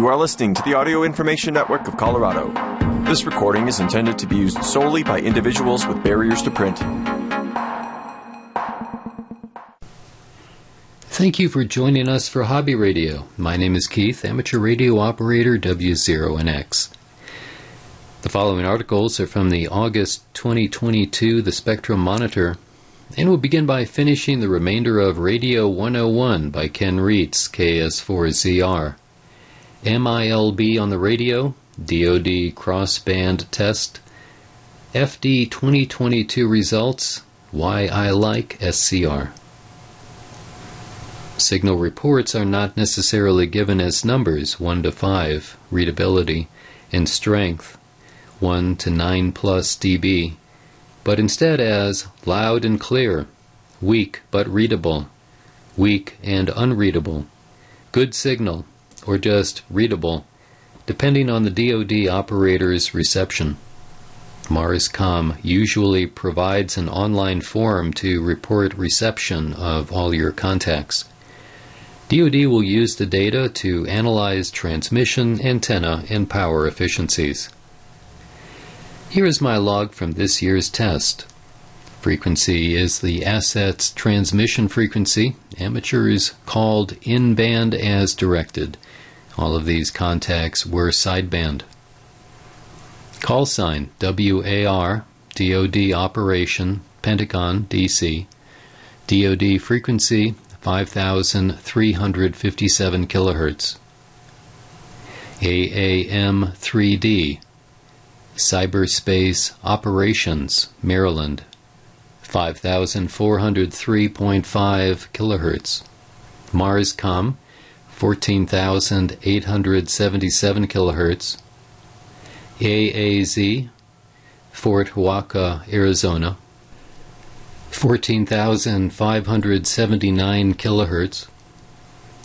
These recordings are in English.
You are listening to the Audio Information Network of Colorado. This recording is intended to be used solely by individuals with barriers to print. Thank you for joining us for Hobby Radio. My name is Keith, amateur radio operator W0NX. The following articles are from the August 2022 The Spectrum Monitor, and we'll begin by finishing the remainder of Radio 101 by Ken Reitz, KS4ZR. MILB on the radio, DoD crossband test, FD 2022 results, Why I Like SCR. Signal reports are not necessarily given as numbers 1 to 5, readability, and strength 1 to 9 plus dB, but instead as loud and clear, weak but readable, weak and unreadable, good signal, or just readable, depending on the DoD operator's reception. MarsCom usually provides an online form to report reception of all your contacts. DoD will use the data to analyze transmission, antenna, and power efficiencies. Here is my log from this year's test. Frequency is the asset's transmission frequency. Amateurs called in band as directed. All of these contacts were sideband. Call sign WAR, DoD operation, Pentagon, DC. DoD frequency 5357 kilohertz. AAM 3D, Cyberspace Operations, Maryland, 5403.5 kilohertz. MarsCom, 14877 kilohertz. AAZ, Fort Huachuca, Arizona, 14,579 kilohertz.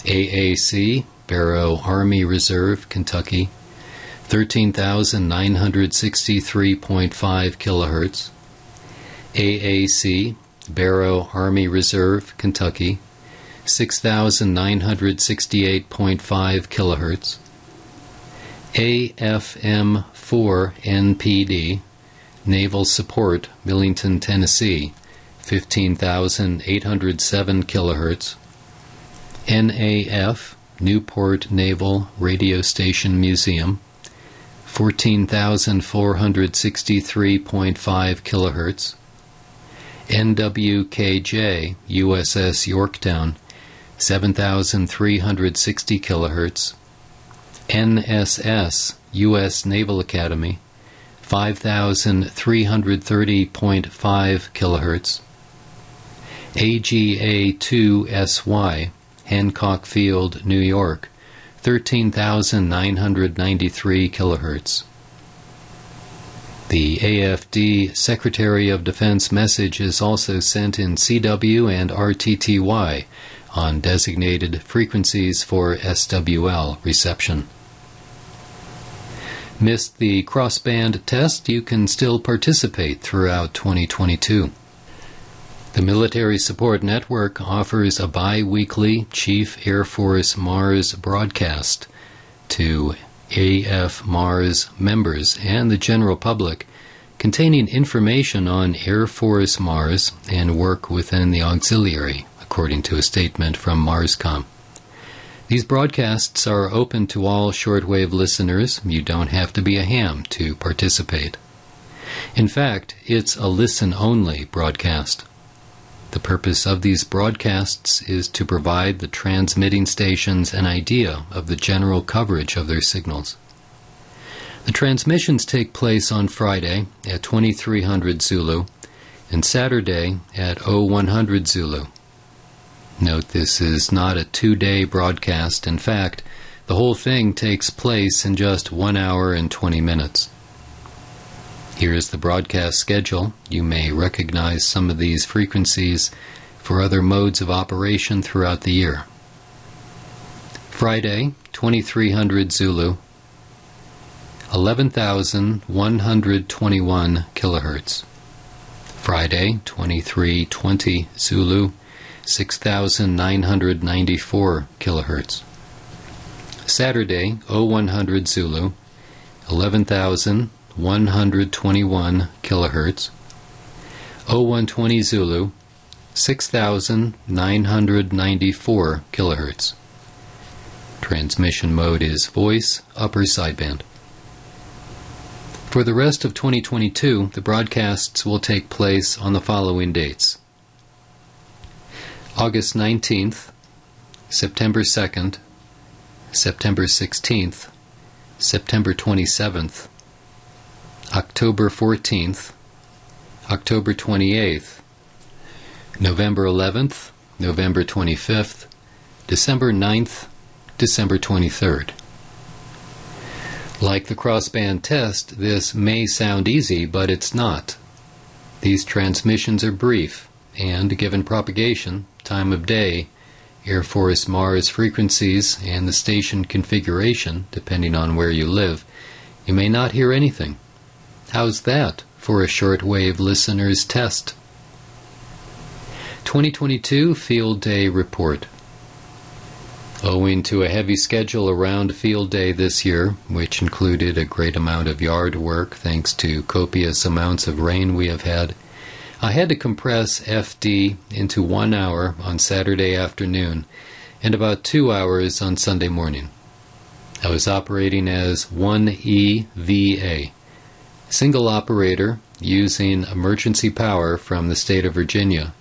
AAC, Barrow Army Reserve, Kentucky, 13,963.5 kilohertz. AAC, Barrow Army Reserve, Kentucky, 6,968.5 kilohertz. AFM4NPD, Naval Support, Millington, Tennessee, 15,807 kilohertz. NAF, Newport Naval Radio Station Museum, 14,463.5 kilohertz. NWKJ, USS Yorktown, 7,360 kilohertz. NSS, U.S. Naval Academy, 5,330.5 kilohertz. AGA2SY, Hancock Field, New York, 13,993 kilohertz. The AFD Secretary of Defense message is also sent in CW and RTTY on designated frequencies for SWL reception. Missed the crossband test? You can still participate throughout 2022. The Military Support Network offers a bi weekly Chief Air Force Mars broadcast to AF Mars members and the general public containing information on Air Force Mars and work within the auxiliary, according to a statement from MarsCom. These broadcasts are open to all shortwave listeners. You don't have to be a ham to participate. In fact, it's a listen only broadcast. The purpose of these broadcasts is to provide the transmitting stations an idea of the general coverage of their signals. The transmissions take place on Friday at 2300 Zulu and Saturday at 0100 Zulu. Note this is not a two day broadcast. In fact, the whole thing takes place in just one hour and 20 minutes. Here is the broadcast schedule. You may recognize some of these frequencies for other modes of operation throughout the year. Friday, 2300 Zulu, 11,121 kilohertz. Friday, 2320 Zulu, 6,994 kilohertz. Saturday 0100 Zulu 11,121 kilohertz. 0120 Zulu 6,994 kilohertz. Transmission mode is voice, upper sideband. For the rest of 2022, the broadcasts will take place on the following dates August 19th, September 2nd, September 16th, September 27th, October 14th, October 28th, November 11th, November 25th, December 9th, December 23rd. Like the crossband test, this may sound easy, but it's not. These transmissions are brief, and given propagation, time of day, Air Force Mars frequencies, and the station configuration, depending on where you live, you may not hear anything. How's that for a shortwave listener's test? 2022 Field Day Report. Owing to a heavy schedule around field day this year, which included a great amount of yard work thanks to copious amounts of rain we have had, I had to compress FD into one hour on Saturday afternoon and about two hours on Sunday morning. I was operating as 1EVA, single operator using emergency power from the state of Virginia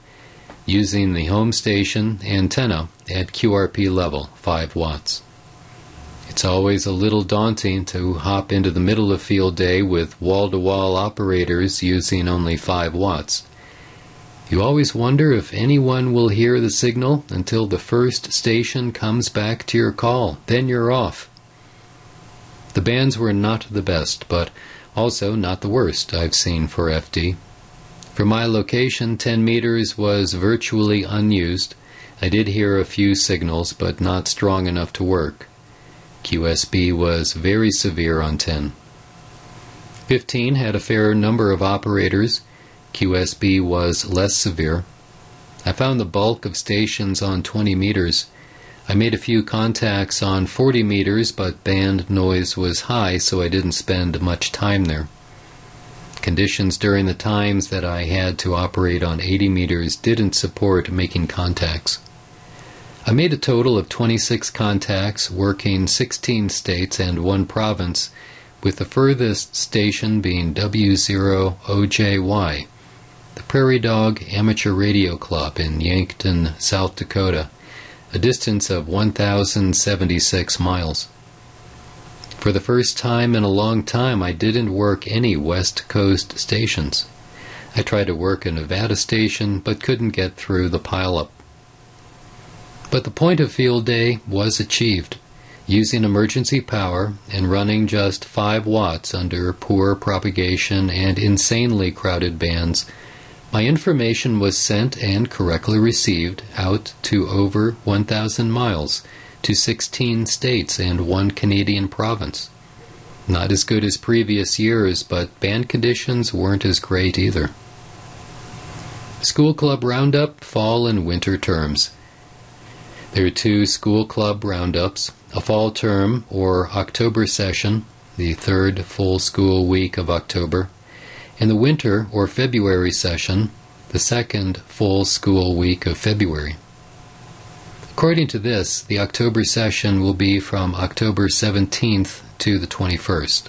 using the home station antenna at QRP level, 5 watts. It's always a little daunting to hop into the middle of field day with wall to wall operators using only 5 watts. You always wonder if anyone will hear the signal until the first station comes back to your call. Then you're off. The bands were not the best, but also not the worst I've seen for FD. For my location, 10 meters was virtually unused. I did hear a few signals, but not strong enough to work. QSB was very severe on 10. 15 had a fair number of operators. QSB was less severe. I found the bulk of stations on 20 meters. I made a few contacts on 40 meters, but band noise was high, so I didn't spend much time there. Conditions during the times that I had to operate on 80 meters didn't support making contacts. I made a total of 26 contacts working 16 states and one province, with the furthest station being W0OJY, the Prairie Dog Amateur Radio Club in Yankton, South Dakota, a distance of 1,076 miles. For the first time in a long time, I didn't work any West Coast stations. I tried to work a Nevada station, but couldn't get through the pileup. But the point of field day was achieved. Using emergency power and running just 5 watts under poor propagation and insanely crowded bands, my information was sent and correctly received out to over 1,000 miles to 16 states and one Canadian province. Not as good as previous years, but band conditions weren't as great either. School Club Roundup, Fall and Winter Terms. There are two School Club Roundups a fall term or October session, the third full school week of October, and the winter or February session, the second full school week of February. According to this, the October session will be from October 17th to the 21st.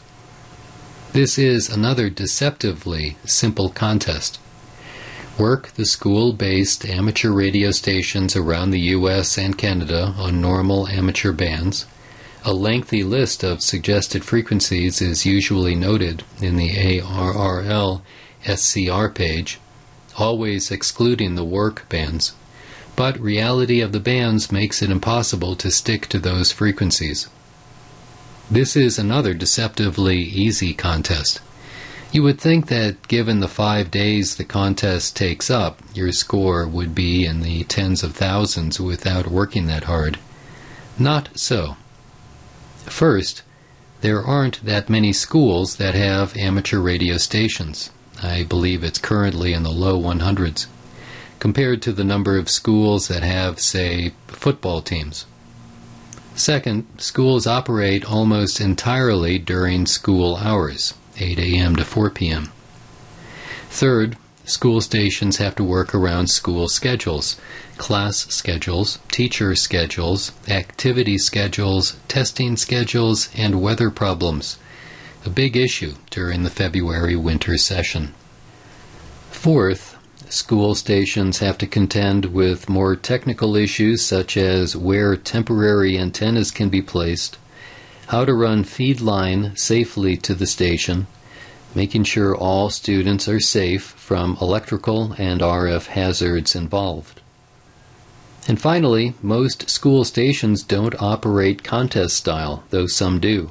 This is another deceptively simple contest. Work the school based amateur radio stations around the US and Canada on normal amateur bands. A lengthy list of suggested frequencies is usually noted in the ARRL SCR page, always excluding the work bands but reality of the bands makes it impossible to stick to those frequencies. This is another deceptively easy contest. You would think that given the five days the contest takes up, your score would be in the tens of thousands without working that hard. Not so. First, there aren't that many schools that have amateur radio stations. I believe it's currently in the low 100s compared to the number of schools that have, say, football teams. Second, schools operate almost entirely during school hours, 8 a.m. to 4 p.m. Third, school stations have to work around school schedules, class schedules, teacher schedules, activity schedules, testing schedules, and weather problems. A big issue during the February winter session. Fourth, School stations have to contend with more technical issues such as where temporary antennas can be placed, how to run feed line safely to the station, making sure all students are safe from electrical and RF hazards involved. And finally, most school stations don't operate contest style, though some do,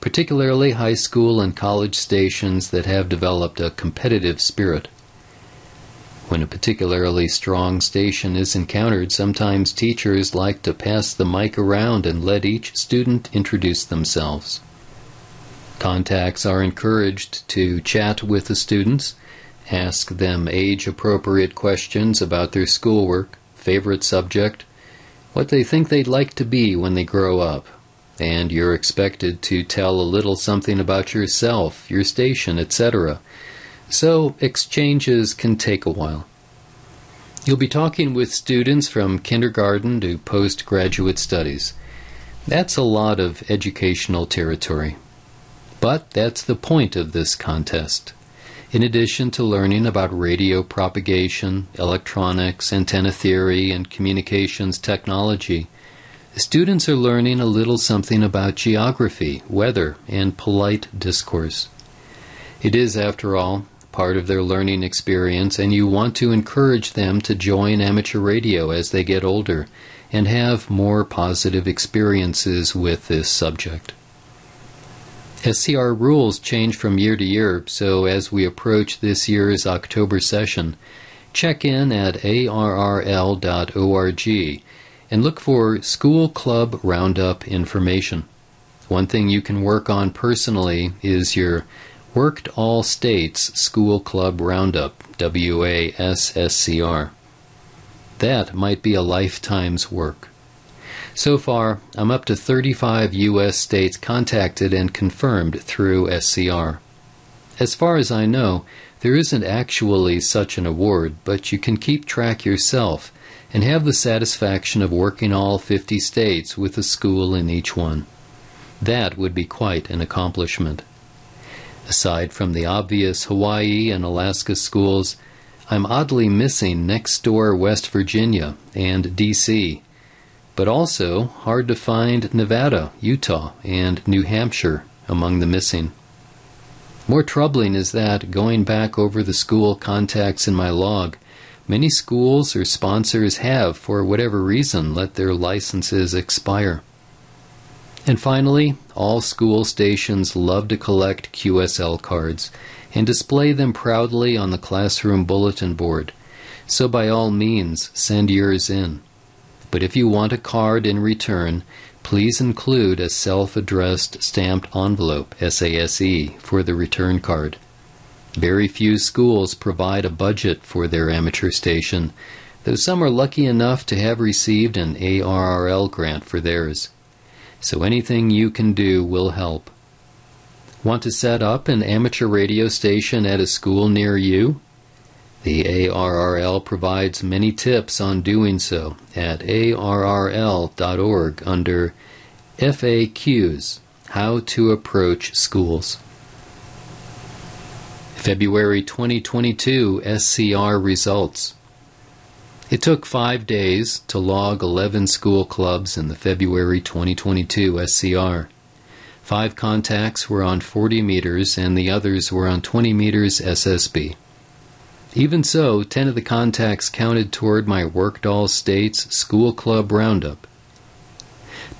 particularly high school and college stations that have developed a competitive spirit. When a particularly strong station is encountered, sometimes teachers like to pass the mic around and let each student introduce themselves. Contacts are encouraged to chat with the students, ask them age appropriate questions about their schoolwork, favorite subject, what they think they'd like to be when they grow up, and you're expected to tell a little something about yourself, your station, etc so exchanges can take a while. You'll be talking with students from kindergarten to postgraduate studies. That's a lot of educational territory. But that's the point of this contest. In addition to learning about radio propagation, electronics, antenna theory, and communications technology, students are learning a little something about geography, weather, and polite discourse. It is, after all, part of their learning experience, and you want to encourage them to join amateur radio as they get older and have more positive experiences with this subject. SCR rules change from year to year, so as we approach this year's October session, check in at arrl.org and look for School Club Roundup information. One thing you can work on personally is your Worked All States School Club Roundup, WASSCR. That might be a lifetime's work. So far, I'm up to 35 U.S. states contacted and confirmed through SCR. As far as I know, there isn't actually such an award, but you can keep track yourself and have the satisfaction of working all 50 states with a school in each one. That would be quite an accomplishment. Aside from the obvious Hawaii and Alaska schools, I'm oddly missing next door West Virginia and D.C., but also hard to find Nevada, Utah, and New Hampshire among the missing. More troubling is that, going back over the school contacts in my log, many schools or sponsors have, for whatever reason, let their licenses expire. And finally, all school stations love to collect QSL cards and display them proudly on the classroom bulletin board. So by all means, send yours in. But if you want a card in return, please include a self addressed stamped envelope, SASE, for the return card. Very few schools provide a budget for their amateur station, though some are lucky enough to have received an ARRL grant for theirs so anything you can do will help. Want to set up an amateur radio station at a school near you? The ARRL provides many tips on doing so at arrl.org under FAQs How to Approach Schools. February 2022 SCR Results it took five days to log 11 school clubs in the February 2022 SCR. Five contacts were on 40 meters and the others were on 20 meters SSB. Even so, 10 of the contacts counted toward my Worked All States School Club Roundup.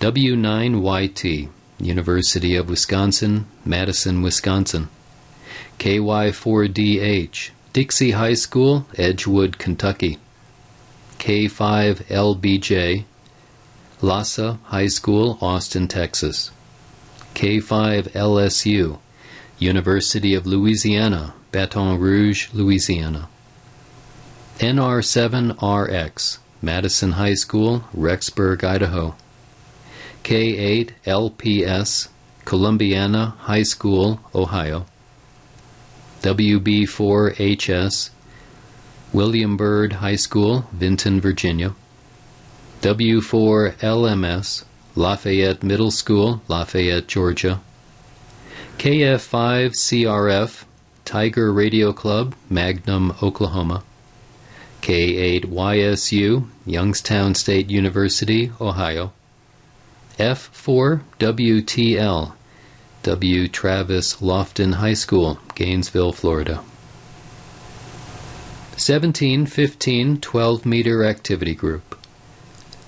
W9YT, University of Wisconsin, Madison, Wisconsin. KY4DH, Dixie High School, Edgewood, Kentucky. K5LBJ, LaSalle High School, Austin, Texas. K5LSU, University of Louisiana, Baton Rouge, Louisiana. NR7RX, Madison High School, Rexburg, Idaho. K8LPS, Columbiana High School, Ohio. WB4HS, William Byrd High School, Vinton, Virginia. W4LMS, Lafayette Middle School, Lafayette, Georgia. KF5CRF, Tiger Radio Club, Mangum, Oklahoma. K8YSU, Youngstown State University, Ohio. F4WTL, W. Travis Loften High School, Gainesville, Florida. 17, 15, 12 meter activity group.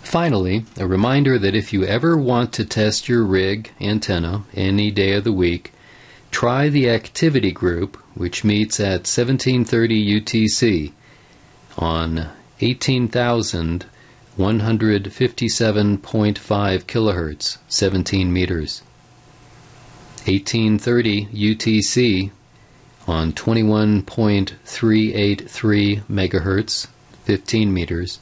Finally, a reminder that if you ever want to test your rig antenna any day of the week, try the activity group, which meets at 1730 UTC on 18,157.5 kilohertz, 17 meters. 1830 UTC on 21.383 megahertz, 15 meters,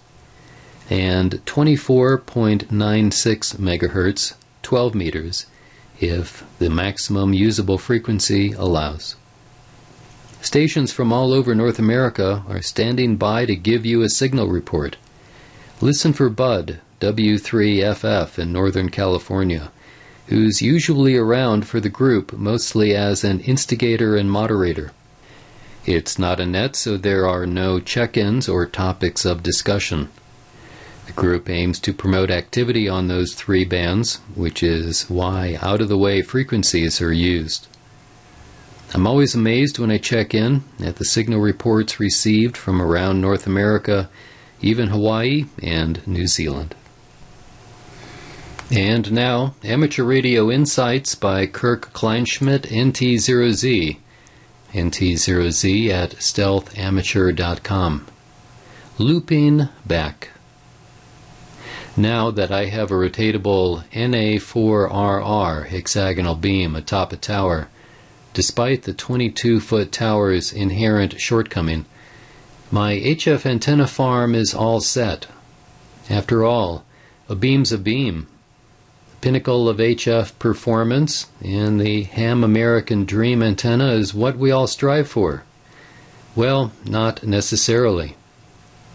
and 24.96 megahertz, 12 meters, if the maximum usable frequency allows. Stations from all over North America are standing by to give you a signal report. Listen for Bud, W3FF in Northern California, who's usually around for the group mostly as an instigator and moderator. It's not a net, so there are no check ins or topics of discussion. The group aims to promote activity on those three bands, which is why out of the way frequencies are used. I'm always amazed when I check in at the signal reports received from around North America, even Hawaii and New Zealand. And now, Amateur Radio Insights by Kirk Kleinschmidt, NT0Z. NT0Z at stealthamateur.com. Looping back. Now that I have a rotatable NA4RR hexagonal beam atop a tower, despite the 22 foot tower's inherent shortcoming. My HF antenna farm is all set. After all, a beam's a beam. Pinnacle of HF performance and the ham American dream antenna is what we all strive for. Well, not necessarily.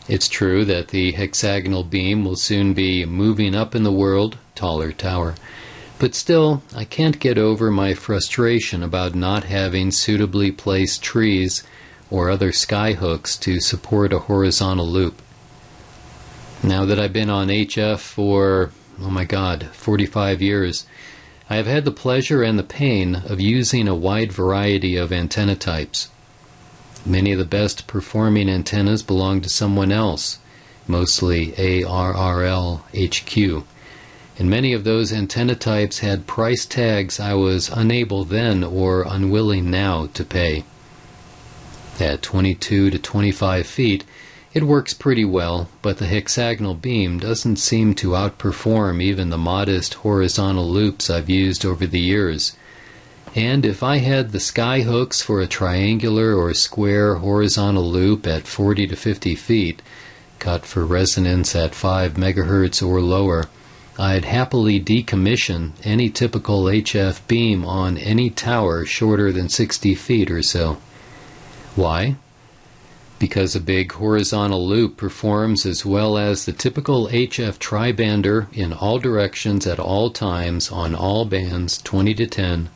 It's true that the hexagonal beam will soon be moving up in the world, taller tower but still, I can't get over my frustration about not having suitably placed trees or other skyhooks to support a horizontal loop. Now that I've been on HF for, oh my god, 45 years, I have had the pleasure and the pain of using a wide variety of antenna types. Many of the best performing antennas belong to someone else, mostly ARRL HQ and many of those antenna types had price tags I was unable then or unwilling now to pay. At 22 to 25 feet, it works pretty well, but the hexagonal beam doesn't seem to outperform even the modest horizontal loops I've used over the years. And if I had the sky hooks for a triangular or square horizontal loop at 40 to 50 feet, cut for resonance at 5 megahertz or lower, I'd happily decommission any typical HF beam on any tower shorter than 60 feet or so. Why? Because a big horizontal loop performs as well as the typical HF tribander in all directions at all times on all bands 20 to 10,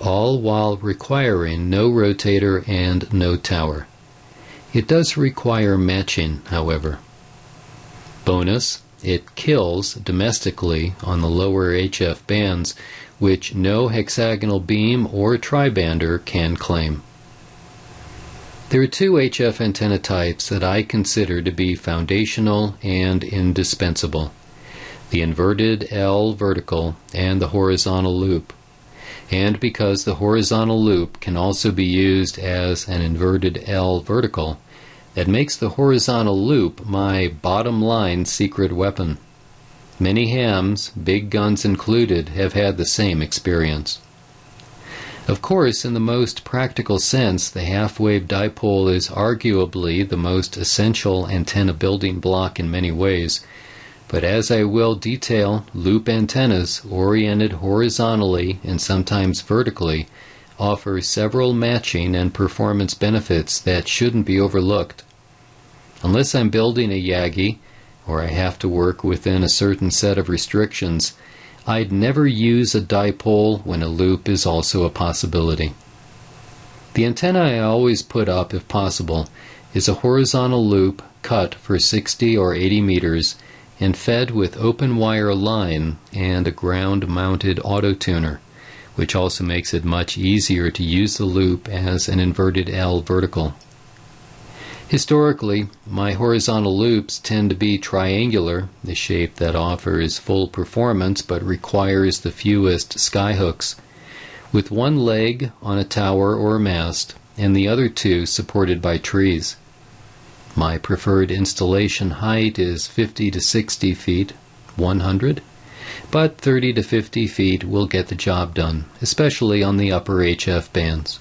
all while requiring no rotator and no tower. It does require matching, however. Bonus it kills domestically on the lower HF bands, which no hexagonal beam or tribander can claim. There are two HF antenna types that I consider to be foundational and indispensable the inverted L vertical and the horizontal loop. And because the horizontal loop can also be used as an inverted L vertical, that makes the horizontal loop my bottom line secret weapon. Many hams, big guns included, have had the same experience. Of course, in the most practical sense, the half wave dipole is arguably the most essential antenna building block in many ways, But as I will detail, loop antennas, oriented horizontally and sometimes vertically, offer several matching and performance benefits that shouldn't be overlooked. Unless I'm building a Yagi, or I have to work within a certain set of restrictions, I'd never use a dipole when a loop is also a possibility. The antenna I always put up, if possible, is a horizontal loop cut for 60 or 80 meters and fed with open wire line and a ground mounted auto tuner, which also makes it much easier to use the loop as an inverted L vertical. Historically, my horizontal loops tend to be triangular, the shape that offers full performance but requires the fewest skyhooks, with one leg on a tower or mast and the other two supported by trees. My preferred installation height is 50 to 60 feet, 100, but 30 to 50 feet will get the job done, especially on the upper HF bands.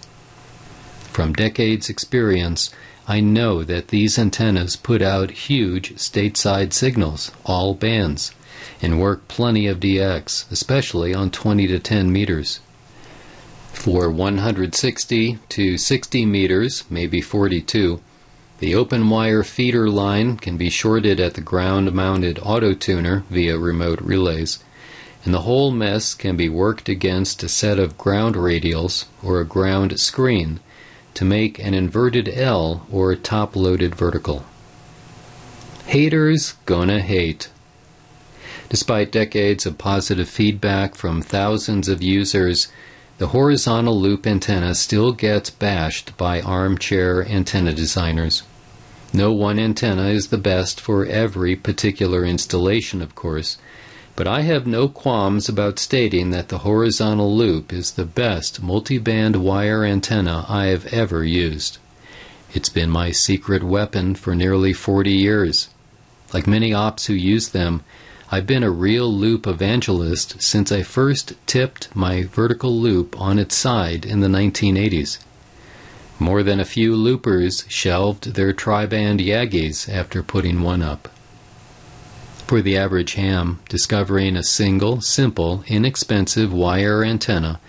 From decades' experience, I know that these antennas put out huge stateside signals, all bands, and work plenty of DX, especially on 20 to 10 meters. For 160 to 60 meters, maybe 42, the open wire feeder line can be shorted at the ground mounted auto tuner via remote relays, and the whole mess can be worked against a set of ground radials or a ground screen to make an inverted L or a top loaded vertical. Haters gonna hate. Despite decades of positive feedback from thousands of users, the horizontal loop antenna still gets bashed by armchair antenna designers. No one antenna is the best for every particular installation, of course, but I have no qualms about stating that the horizontal loop is the best multiband wire antenna I have ever used. It's been my secret weapon for nearly 40 years. Like many ops who use them, I've been a real loop evangelist since I first tipped my vertical loop on its side in the 1980s. More than a few loopers shelved their tri-band Yagis after putting one up for the average ham, discovering a single, simple, inexpensive wire antenna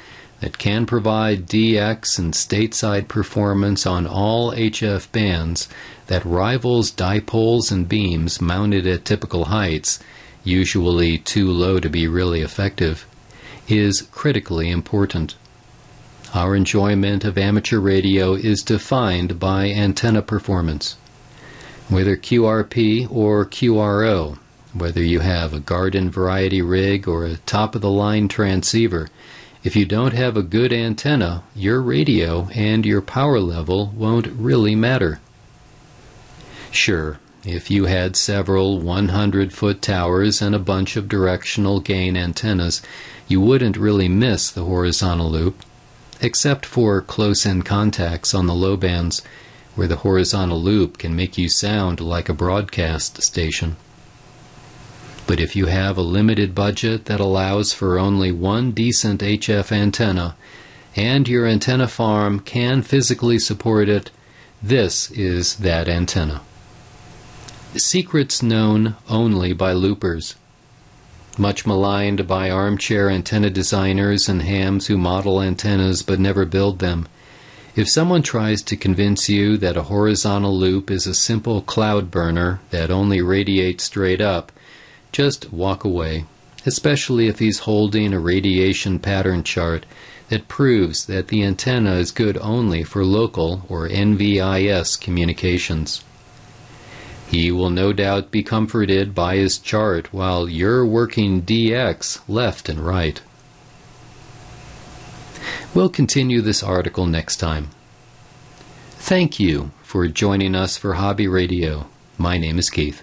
that can provide DX and stateside performance on all HF bands that rivals dipoles and beams mounted at typical heights, usually too low to be really effective, is critically important. Our enjoyment of amateur radio is defined by antenna performance. Whether QRP or QRO, whether you have a garden variety rig or a top of the line transceiver, if you don't have a good antenna, your radio and your power level won't really matter. Sure, if you had several 100 foot towers and a bunch of directional gain antennas, you wouldn't really miss the horizontal loop, except for close in contacts on the low bands, where the horizontal loop can make you sound like a broadcast station. But if you have a limited budget that allows for only one decent HF antenna, and your antenna farm can physically support it, this is that antenna. Secrets known only by loopers. Much maligned by armchair antenna designers and hams who model antennas but never build them. If someone tries to convince you that a horizontal loop is a simple cloud burner that only radiates straight up, just walk away, especially if he's holding a radiation pattern chart that proves that the antenna is good only for local or NVIS communications. He will no doubt be comforted by his chart while you're working DX left and right. We'll continue this article next time. Thank you for joining us for Hobby Radio. My name is Keith.